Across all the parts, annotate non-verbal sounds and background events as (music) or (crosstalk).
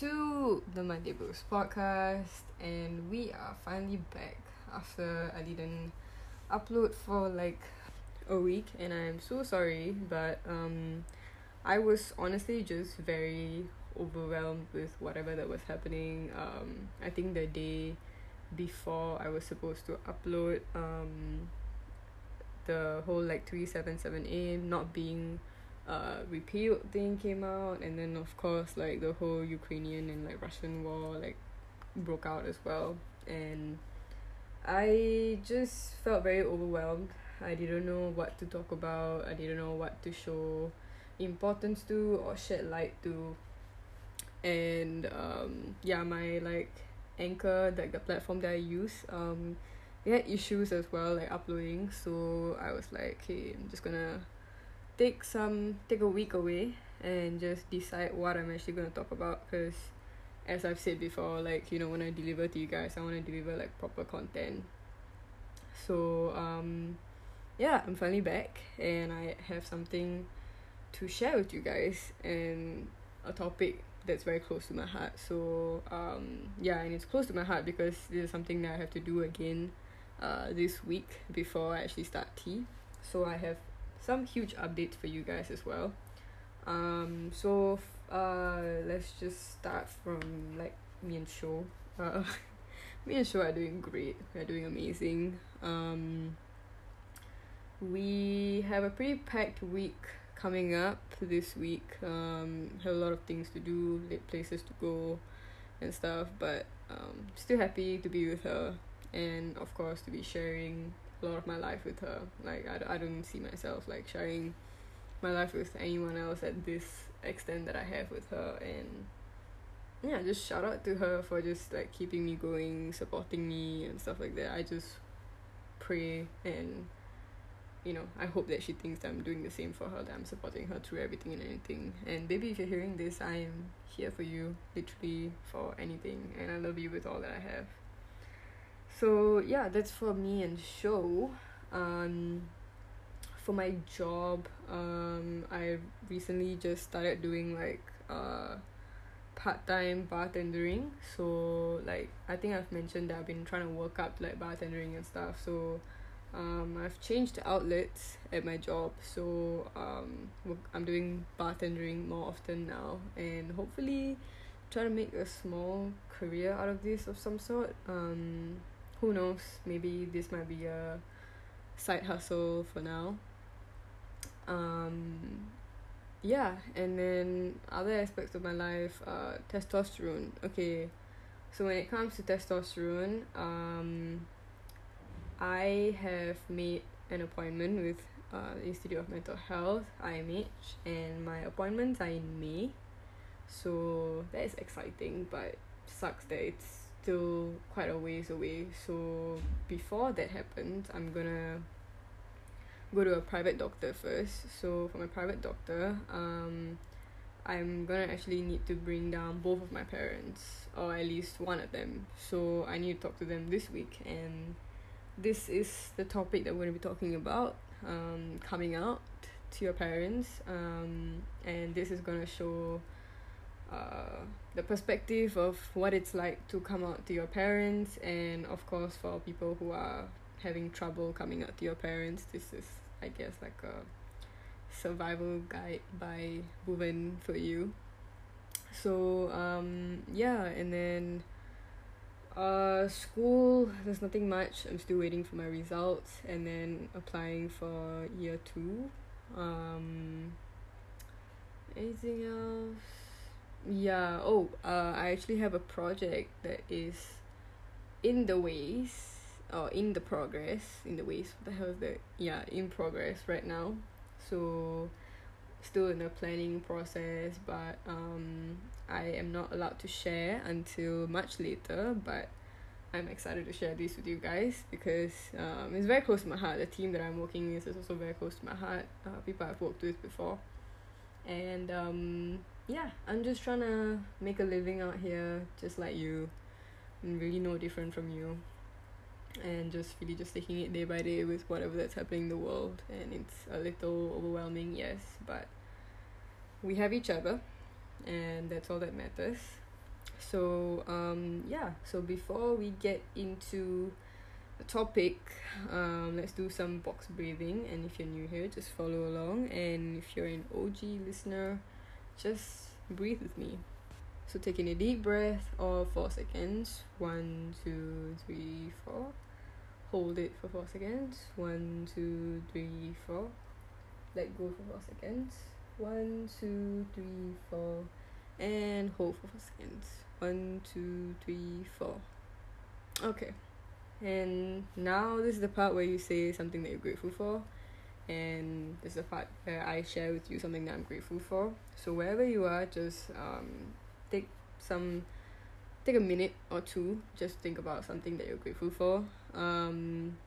to the Monday Blues podcast. And we are finally back after I didn't upload for like a week, and I'm so sorry, but um, I was honestly just very overwhelmed with whatever that was happening. Um, I think the day before I was supposed to upload, um, the whole like 377A not being uh repealed thing came out and then of course like the whole Ukrainian and like Russian war like broke out as well and I just felt very overwhelmed. I didn't know what to talk about. I didn't know what to show importance to or shed light to. And um yeah, my like anchor like the platform that I use um they had issues as well like uploading. So I was like okay I'm just gonna take some take a week away and just decide what I'm actually gonna talk about. Because as I've said before like you know when I deliver to you guys I want to deliver like proper content. So um yeah I'm finally back and I have something to share with you guys and a topic that's very close to my heart. So um yeah and it's close to my heart because this is something that I have to do again uh this week before I actually start T. So I have some huge updates for you guys as well. Um so uh let's just start from like me and Sho uh (laughs) me and Sho are doing great. We're doing amazing. Um we have a pretty packed week coming up this week. Um have a lot of things to do places to go and stuff but um still happy to be with her and of course to be sharing a lot of my life with her. Like I, I don't see myself like sharing my life with anyone else at this extent that I have with her and yeah just shout out to her for just like keeping me going supporting me and stuff like that. I just pray and you know I hope that she thinks that I'm doing the same for her that I'm supporting her through everything and anything. And baby if you're hearing this I am here for you literally for anything. And I love you with all that I have. So yeah that's for me and Sho. Um for my job um I recently just started doing like uh part-time bartendering. So like I think I've mentioned that I've been trying to work up to like bartendering and stuff. So um I've changed outlets at my job so um I'm doing bartending more often now and hopefully try to make a small career out of this of some sort. Um who knows? Maybe this might be a side hustle for now. Um yeah and then other aspects of my life uh testosterone. Okay so when it comes to testosterone um I have made an appointment with uh the Institute of Mental Health IMH and my appointments are in May. So that is exciting but sucks that it's still quite a ways away. So before that happens I'm gonna go to a private doctor first. So for my private doctor um I'm gonna actually need to bring down both of my parents or at least one of them. So I need to talk to them this week and this is the topic that we're gonna be talking about um coming out to your parents um and this is gonna show uh the perspective of what it's like to come out to your parents and of course for people who are having trouble coming out to your parents this is I guess like a survival guide by Bhuvan for you. So um yeah and then uh school there's nothing much. I'm still waiting for my results and then applying for year two. Um anything else? Yeah oh uh I actually have a project that is in the ways or in the progress in the ways what the hell is that? Yeah in progress right now. So still in the planning process but um I am not allowed to share until much later but I'm excited to share this with you guys because um it's very close to my heart the team that I'm working with is also very close to my heart uh, people I've worked with before and um yeah I'm just trying to make a living out here, just like you. I'm really no different from you. And just really just taking it day by day with whatever that's happening in the world. And it's a little overwhelming, yes, but we have each other, and that's all that matters. So, um, yeah, so before we get into the topic, um, let's do some box breathing. And if you're new here, just follow along. And if you're an OG listener, just breathe with me. So taking a deep breath of four seconds. One, two, three, four. Hold it for four seconds. One, two, three, four. Let go for four seconds. One, two, three, four. And hold for four seconds. One, two, three, four. Okay. And now this is the part where you say something that you're grateful for and this is the part where I share with you something that I'm grateful for. So wherever you are, just um, take some, take a minute or two, just think about something that you're grateful for. Um,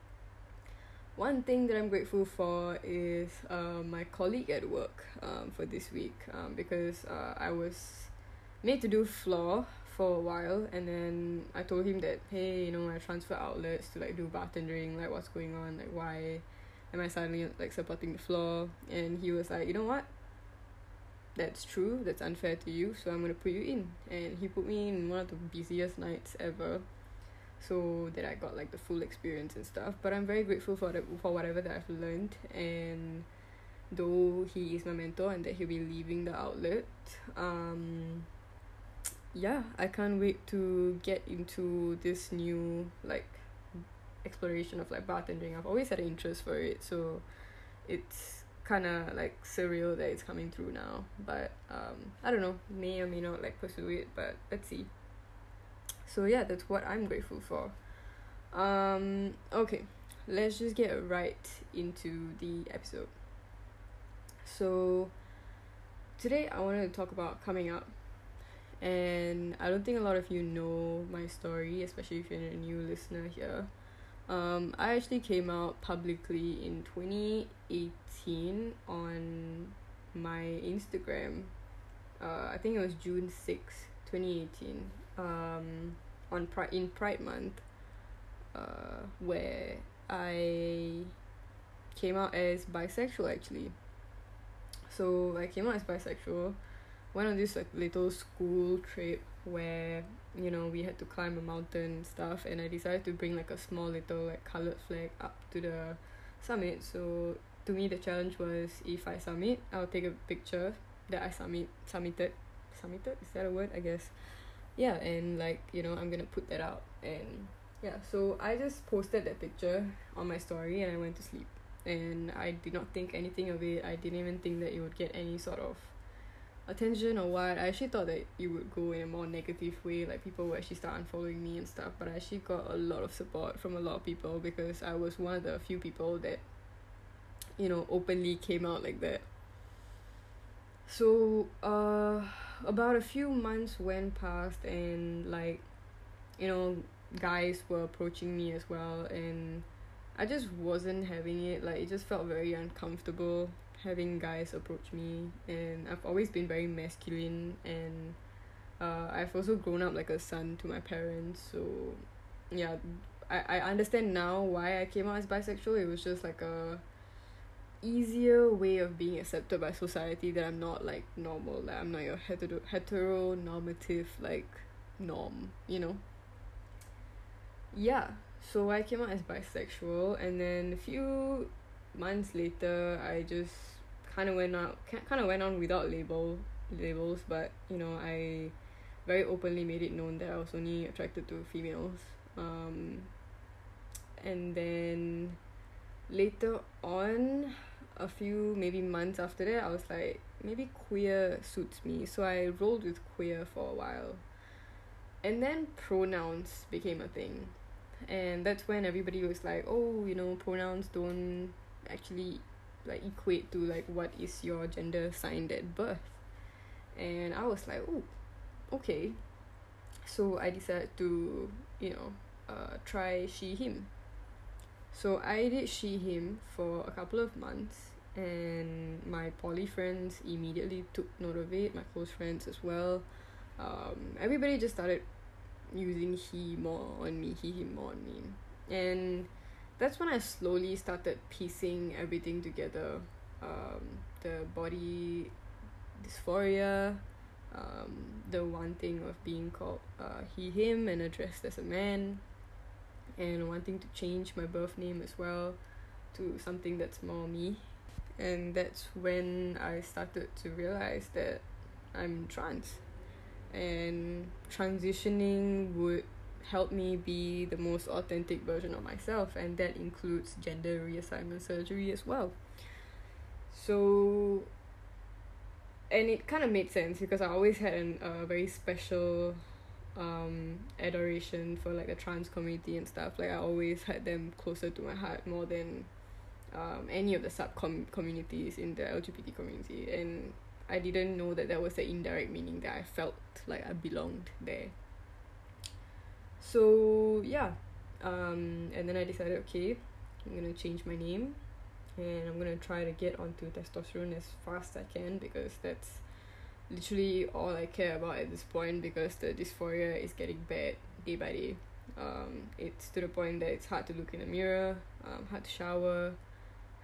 one thing that I'm grateful for is uh, my colleague at work um, for this week um, because uh, I was made to do floor for a while and then I told him that hey you know I transfer outlets to like do bartending like what's going on like why am I suddenly like supporting the floor? And he was like, you know what? That's true. That's unfair to you. So I'm gonna put you in. And he put me in one of the busiest nights ever, so that I got like the full experience and stuff. But I'm very grateful for the for whatever that I've learned. And though he is my mentor and that he'll be leaving the outlet, um, yeah, I can't wait to get into this new like exploration of like bartending. I've always had an interest for it, so it's kind of like surreal that it's coming through now. But um, I don't know, may or may not like pursue it, but let's see. So yeah, that's what I'm grateful for. Um, okay, let's just get right into the episode. So today I wanted to talk about coming up. And I don't think a lot of you know my story, especially if you're a new listener here. Um, I actually came out publicly in 2018 on my Instagram. Uh, I think it was June 6, 2018. Um, on Pride in Pride Month, uh, where I came out as bisexual actually. So I came out as bisexual. Went on this like little school trip where you know we had to climb a mountain and stuff and I decided to bring like a small little like colored flag up to the summit so to me the challenge was if I submit I'll take a picture that I submit submitted submitted is that a word I guess yeah and like you know I'm gonna put that out. And yeah so I just posted that picture on my story and I went to sleep. And I did not think anything of it. I didn't even think that it would get any sort of attention or what. I actually thought that it would go in a more negative way like people would actually start unfollowing me and stuff. But I actually got a lot of support from a lot of people because I was one of the few people that you know openly came out like that. So uh about a few months went past and like you know guys were approaching me as well and I just wasn't having it. Like it just felt very uncomfortable having guys approach me and I've always been very masculine and uh I've also grown up like a son to my parents. So yeah I I understand now why I came out as bisexual. It was just like a easier way of being accepted by society that I'm not like normal like I'm not your hetero heteronormative like norm you know? Yeah so I came out as bisexual and then a few months later I just kind of went out kind of went on without label labels but you know I very openly made it known that I was only attracted to females um and then later on a few maybe months after that I was like maybe queer suits me. So I rolled with queer for a while. And then pronouns became a thing. And that's when everybody was like oh you know pronouns don't actually like equate to like what is your gender signed at birth. And I was like oh okay. So I decided to you know uh try she him so I did she him for a couple of months and my poly friends immediately took note of it my close friends as well. Um, everybody just started using he more on me he him more on me. And that's when I slowly started piecing everything together. Um, the body dysphoria um, the wanting of being called uh, he him and addressed as a man and wanting to change my birth name as well to something that's more me. And that's when I started to realize that I'm trans. And transitioning would help me be the most authentic version of myself and that includes gender reassignment surgery as well. So and it kind of made sense because I always had a uh, very special um adoration for like the trans community and stuff like I always had them closer to my heart more than um any of the sub com- communities in the L_G_B_T community. And I didn't know that that was the indirect meaning that I felt like I belonged there. So yeah. Um and then I decided okay I'm gonna change my name and I'm gonna try to get onto testosterone as fast as I can because that's literally all I care about at this point because the dysphoria is getting bad day by day. Um it's to the point that it's hard to look in the mirror um hard to shower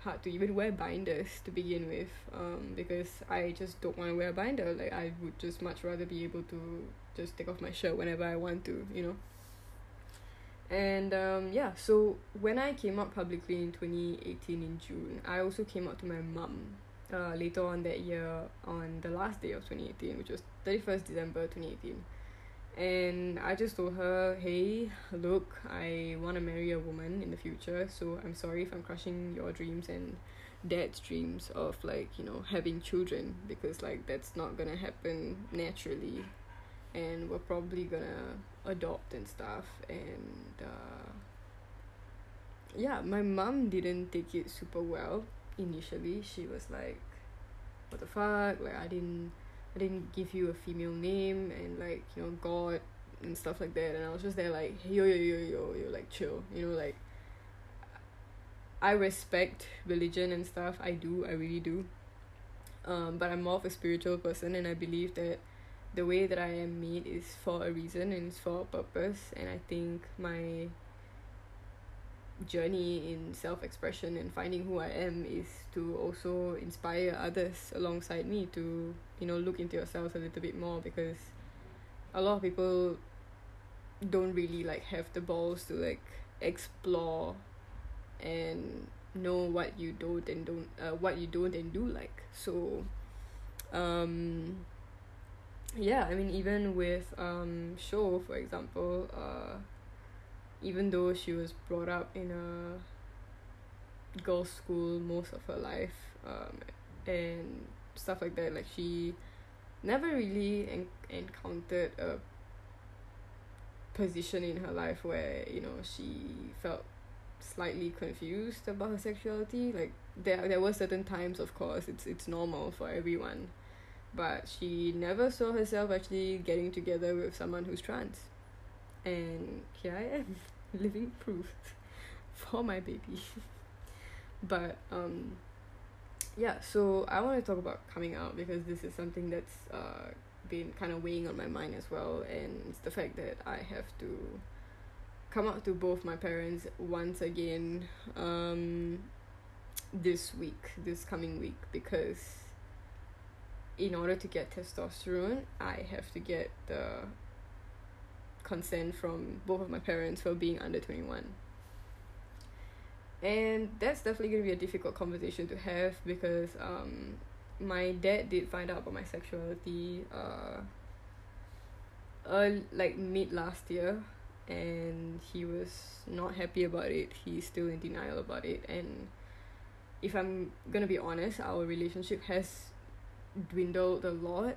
hard to even wear binders to begin with um because I just don't want to wear a binder. Like I would just much rather be able to just take off my shirt whenever I want to you know? And um yeah so when I came out publicly in twenty eighteen in June I also came out to my mum uh later on that year on the last day of twenty eighteen which was thirty first December twenty eighteen. And I just told her hey look I want to marry a woman in the future so I'm sorry if I'm crushing your dreams and dad's dreams of like you know having children because like that's not gonna happen naturally. And we're probably gonna adopt and stuff and uh yeah my mom didn't take it super well initially she was like what the fuck? Like I didn't I didn't give you a female name and like you know god and stuff like that. And I was just there like yo yo yo yo yo like chill. You know like I respect religion and stuff. I do I really do. Um but I'm more of a spiritual person and I believe that the way that I am made is for a reason and it's for a purpose. And I think my journey in self expression and finding who I am is to also inspire others alongside me to you know look into yourselves a little bit more because a lot of people don't really like have the balls to like explore and know what you don't and don't uh, what you don't and do like. So um yeah I mean even with um Sho for example uh even though she was brought up in a girls school most of her life um and stuff like that like she never really en- encountered a position in her life where you know she felt slightly confused about her sexuality like there there were certain times of course it's it's normal for everyone but she never saw herself actually getting together with someone who's trans. And here I am (laughs) (laughs) living proof for my baby. (laughs) But um yeah so I want to talk about coming out because this is something that's uh been kind of weighing on my mind as well and it's the fact that I have to come out to both my parents once again um this week this coming week because in order to get testosterone I have to get the consent from both of my parents for being under 21 and that's definitely going to be a difficult conversation to have because um my dad did find out about my sexuality uh uh like mid last year and he was not happy about it. He's still in denial about it. And if I'm gonna be honest our relationship has dwindled a lot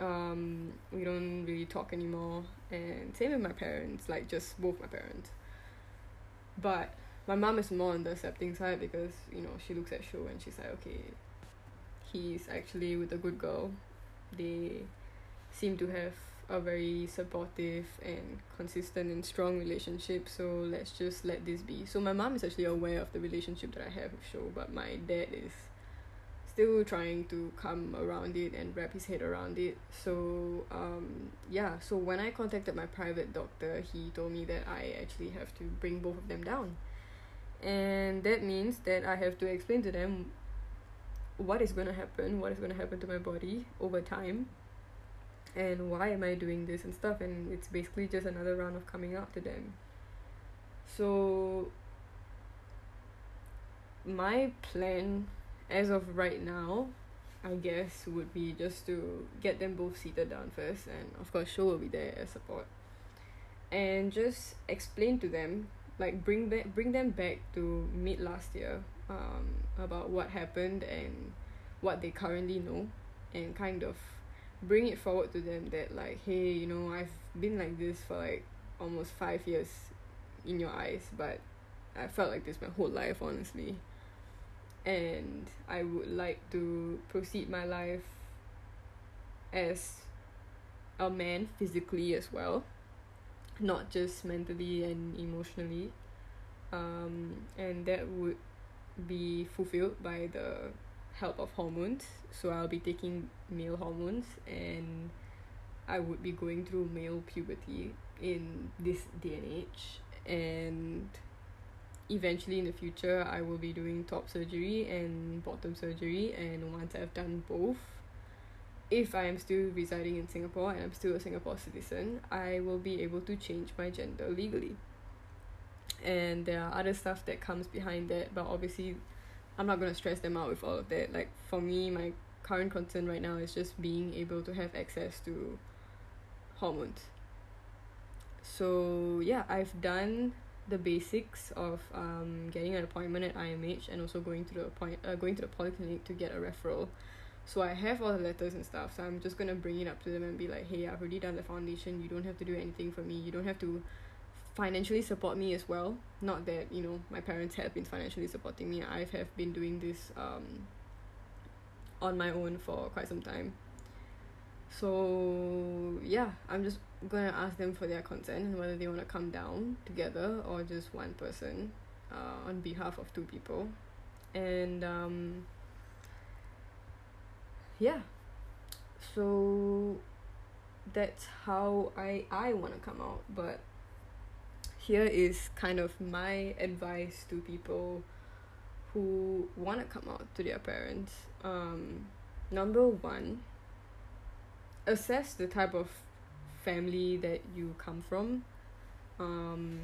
um we don't really talk anymore. And same with my parents like just both my parents. But my mom is more on the accepting side because you know she looks at Sho and she's like okay he's actually with a good girl. They seem to have a very supportive and consistent and strong relationship. So let's just let this be. So my mom is actually aware of the relationship that I have with Sho but my dad is still trying to come around it and wrap his head around it. So um yeah so when I contacted my private doctor he told me that I actually have to bring both of them down. And that means that I have to explain to them what is going to happen what is going to happen to my body over time and why am I doing this and stuff and it's basically just another round of coming out to them. So my plan as of right now I guess would be just to get them both seated down first and of course Sho will be there as support. And just explain to them like bring back bring them back to mid last year um about what happened and what they currently know and kind of bring it forward to them that like hey you know I've been like this for like almost five years in your eyes but I felt like this my whole life honestly and I would like to proceed my life as a man physically as well not just mentally and emotionally. Um and that would be fulfilled by the help of hormones. So I'll be taking male hormones and I would be going through male puberty in this day and age. And eventually in the future I will be doing top surgery and bottom surgery and once I've done both if I am still residing in Singapore and I'm still a Singapore citizen I will be able to change my gender legally. And there are other stuff that comes behind that but obviously I'm not gonna stress them out with all of that. Like for me my current concern right now is just being able to have access to hormones. So yeah I've done the basics of um getting an appointment at I_M_H and also going to the appoint uh, going to the polyclinic to get a referral. So I have all the letters and stuff so I'm just gonna bring it up to them and be like hey I've already done the foundation you don't have to do anything for me you don't have to financially support me as well. Not that you know my parents have been financially supporting me I have been doing this um on my own for quite some time. So yeah I'm just gonna ask them for their consent and whether they want to come down together or just one person uh, on behalf of two people. And um yeah. So that's how I I want to come out but here is kind of my advice to people who want to come out to their parents. Um number one assess the type of family that you come from um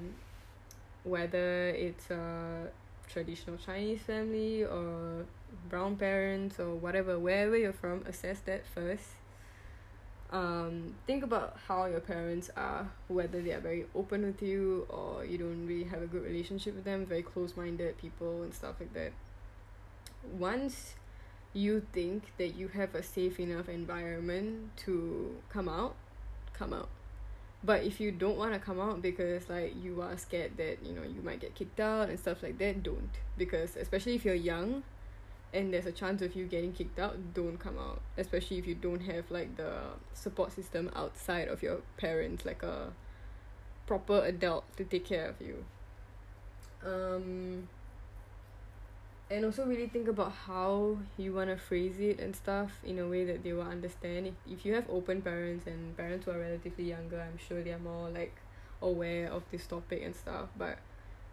whether it's a traditional Chinese family or brown parents or whatever wherever you're from assess that first. Um think about how your parents are whether they are very open with you or you don't really have a good relationship with them very close minded people and stuff like that. Once you think that you have a safe enough environment to come out come out. But if you don't want to come out because like you are scared that you know you might get kicked out and stuff like that don't. Because especially if you're young and there's a chance of you getting kicked out don't come out. Especially if you don't have like the support system outside of your parents like a proper adult to take care of you. Um and also really think about how you want to phrase it and stuff in a way that they will understand. If, if you have open parents and parents who are relatively younger i'm sure they are more like aware of this topic and stuff but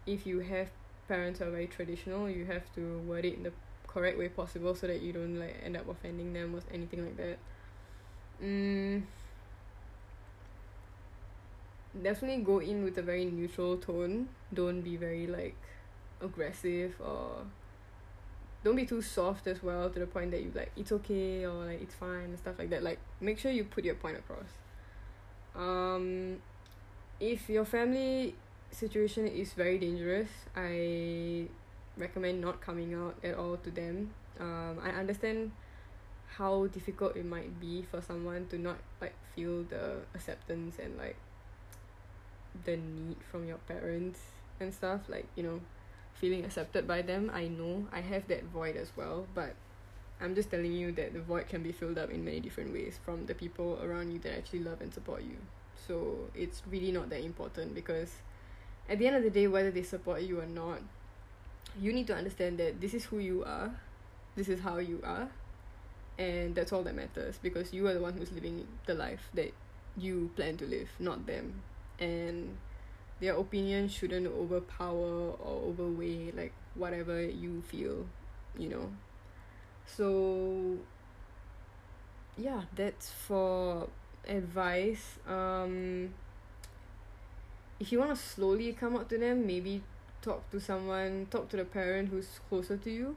if you have parents who are very traditional you have to word it in the correct way possible so that you don't like end up offending them or anything like that. Mm. Definitely go in with a very neutral tone. Don't be very like aggressive or don't be too soft as well to the point that you like it's okay or like it's fine and stuff like that. Like make sure you put your point across. Um if your family situation is very dangerous I recommend not coming out at all to them. Um I understand how difficult it might be for someone to not like feel the acceptance and like the need from your parents and stuff. Like you know feeling accepted by them I know. I have that void as well but I'm just telling you that the void can be filled up in many different ways from the people around you that actually love and support you. So it's really not that important because at the end of the day whether they support you or not you need to understand that this is who you are this is how you are and that's all that matters because you are the one who's living the life that you plan to live not them. And their opinion shouldn't overpower or overweigh like whatever you feel you know? So yeah that's for advice. Um if you want to slowly come up to them maybe talk to someone talk to the parent who's closer to you.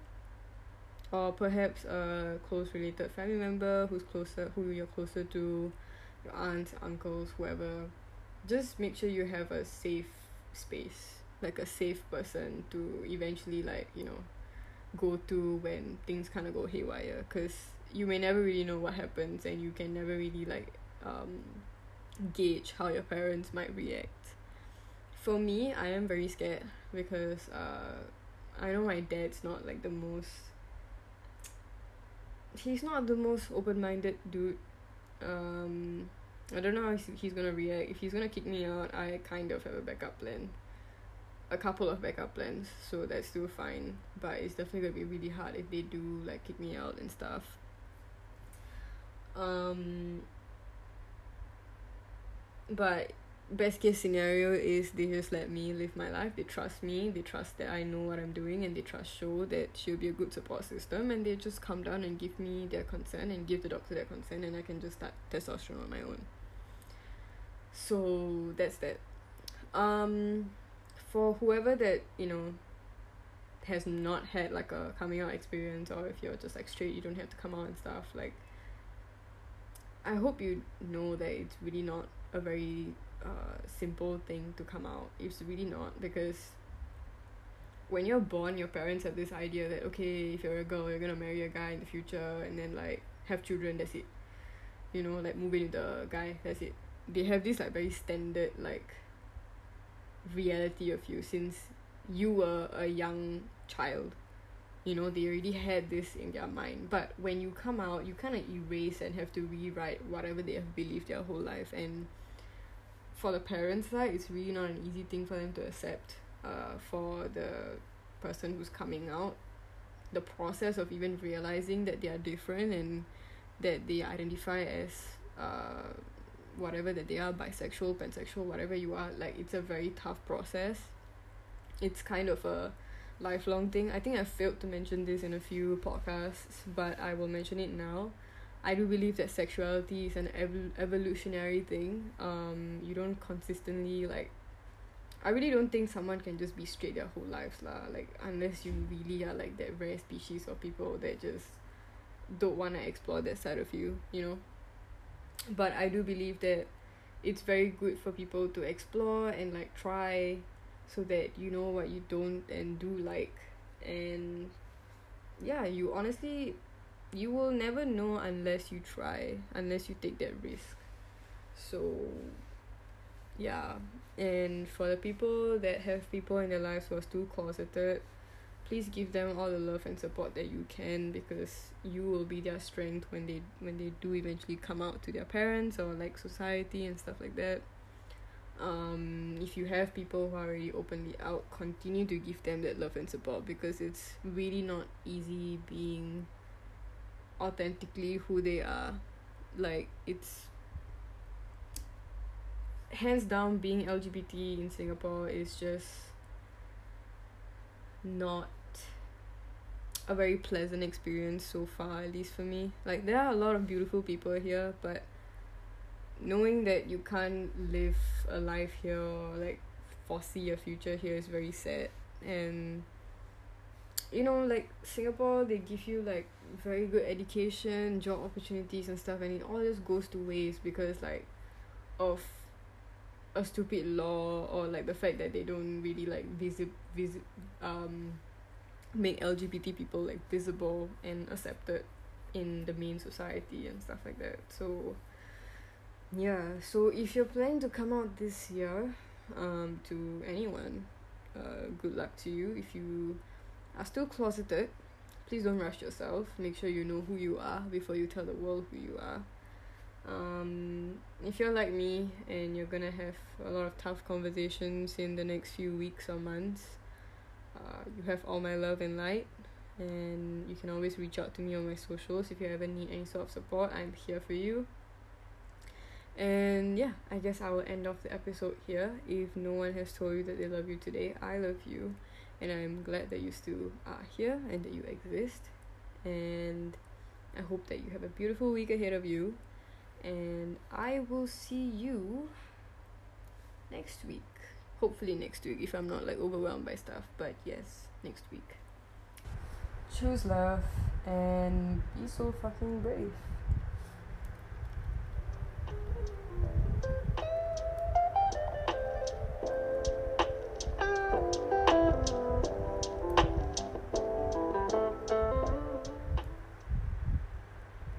Or perhaps a close related family member who's closer who you're closer to your aunts uncles whoever just make sure you have a safe space like a safe person to eventually like you know go to when things kind of go haywire. Because you may never really know what happens and you can never really like um gauge how your parents might react. For me I am very scared because uh I know my dad's not like the most he's not the most open minded dude. Um I don't know how he's gonna react. If he's gonna kick me out I kind of have a backup plan. A couple of backup plans so that's still fine. But it's definitely gonna be really hard if they do like kick me out and stuff. Um but best case scenario is they just let me live my life. They trust me. They trust that I know what I'm doing and they trust Sho that she'll be a good support system and they just come down and give me their consent and give the doctor their consent and I can just start testosterone on my own so that's that. Um for whoever that you know has not had like a coming out experience or if you're just like straight you don't have to come out and stuff like I hope you know that it's really not a very uh simple thing to come out. It's really not because when you're born your parents have this idea that okay if you're a girl you're gonna marry a guy in the future and then like have children that's it. You know like move in with the guy that's it they have this like very standard like reality of you since you were a young child. You know they already had this in their mind. But when you come out you kind of erase and have to rewrite whatever they have believed their whole life. And for the parents side it's really not an easy thing for them to accept uh for the person who's coming out. The process of even realizing that they are different and that they identify as uh whatever that they are bisexual pansexual whatever you are like it's a very tough process. It's kind of a lifelong thing. I think I failed to mention this in a few podcasts but I will mention it now. I do believe that sexuality is an evol~ evolutionary thing. Um you don't consistently like I really don't think someone can just be straight their whole lives lah like unless you really are like that rare species of people that just don't want to explore that side of you you know but I do believe that it's very good for people to explore and like try so that you know what you don't and do like. And yeah you honestly you will never know unless you try unless you take that risk. So yeah. And for the people that have people in their lives who are still closeted please give them all the love and support that you can because you will be their strength when they when they do eventually come out to their parents or like society and stuff like that. Um if you have people who are already openly out continue to give them that love and support because it's really not easy being authentically who they are. Like it's hands down being L_G_B_T in Singapore is just not a very pleasant experience so far at least for me. Like there are a lot of beautiful people here but knowing that you can't live a life here or like foresee a future here is very sad. And you know like Singapore they give you like very good education job opportunities and stuff and it all just goes to waste because like of a stupid law or like the fact that they don't really like visit visit um make L_G_B_T people like visible and accepted in the main society and stuff like that. So yeah so if you're planning to come out this year um to anyone uh good luck to you. If you are still closeted please don't rush yourself. Make sure you know who you are before you tell the world who you are. Um if you're like me and you're gonna have a lot of tough conversations in the next few weeks or months uh you have all my love and light and you can always reach out to me on my socials if you ever need any sort of support. I'm here for you. And yeah i guess i will end off the episode here. If no one has told you that they love you today i love you. And i'm glad that you still are here and that you exist. And i hope that you have a beautiful week ahead of you. And i will see you next week hopefully next week if i'm not like overwhelmed by stuff but yes next week. Choose love and be so fucking brave